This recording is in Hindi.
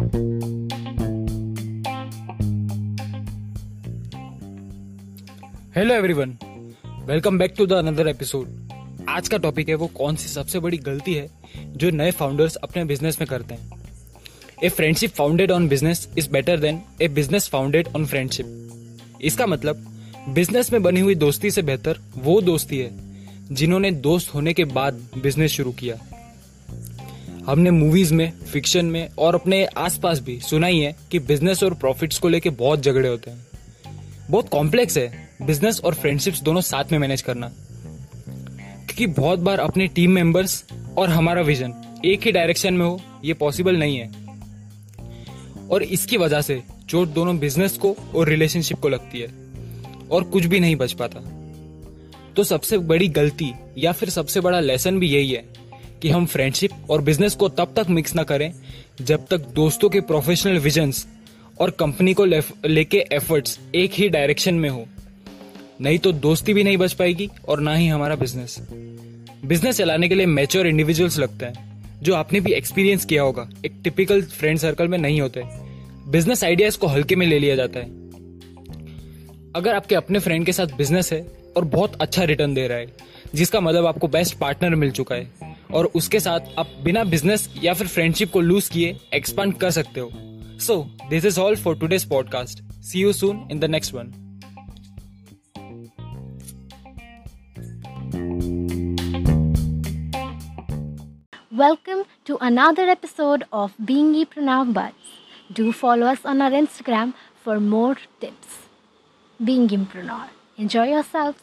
Hello everyone welcome back to the another episode आज का टॉपिक है वो कौन सी सबसे बड़ी गलती है जो नए फाउंडर्स अपने बिज़नेस में करते हैं? A friendship founded on business is better than a business founded on friendship इसका मतलब बिज़नेस में बनी हुई दोस्ती से बेहतर वो दोस्ती है जिन्होंने दोस्त होने के बाद बिज़नेस शुरू किया। हमने मूवीज़ में फिक्शन में और अपने आसपास भी सुना ही है कि बिज़नेस और प्रॉफिट्स को लेके बहुत झगड़े होते हैं। बहुत कॉम्प्लेक्स है बिज़नेस और फ्रेंडशिप्स दोनों साथ में मैनेज करना। क्योंकि बहुत बार अपने टीम मेंबर्स और हमारा विजन एक ही डायरेक्शन में हो, ये पॉसिबल नहीं है। और इसकी वजह से चोट दोनों बिज़नेस को और रिलेशनशिप को लगती है और कुछ भी नहीं बच पाता। तो सबसे बड़ी गलती या फिर सबसे बड़ा लेसन भी यही है कि हम फ्रेंडशिप और बिज़नेस को तब तक मिक्स ना करें, जब तक दोस्तों के प्रोफेशनल विजन्स और कंपनी को लेके एफर्ट्स एक ही डायरेक्शन में हो। नहीं तो दोस्ती भी नहीं बच पाएगी और ना ही हमारा बिज़नेस बिज़नेस चलाने के लिए मेच्योर इंडिविजुअल्स लगते हैं, जो आपने भी एक्सपीरियंस किया होगा। एक टिपिकल फ्रेंड सर्कल में नहीं होते। बिज़नेस आइडियाज़ को हल्के में ले लिया जाता है। अगर आपके अपने फ्रेंड के साथ बिज़नेस है और बहुत अच्छा रिटर्न दे रहा है, जिसका मतलब आपको बेस्ट पार्टनर मिल चुका है और उसके साथ आप बिना बिज़नेस या फिर फ्रेंडशिप को लूज किए एक्सपांड कर सकते हो। So this is all for today's podcast see you soon in the next one welcome to another episode of being प्रणाम birds do follow us on our Instagram for more tips being entrepreneur enjoy your self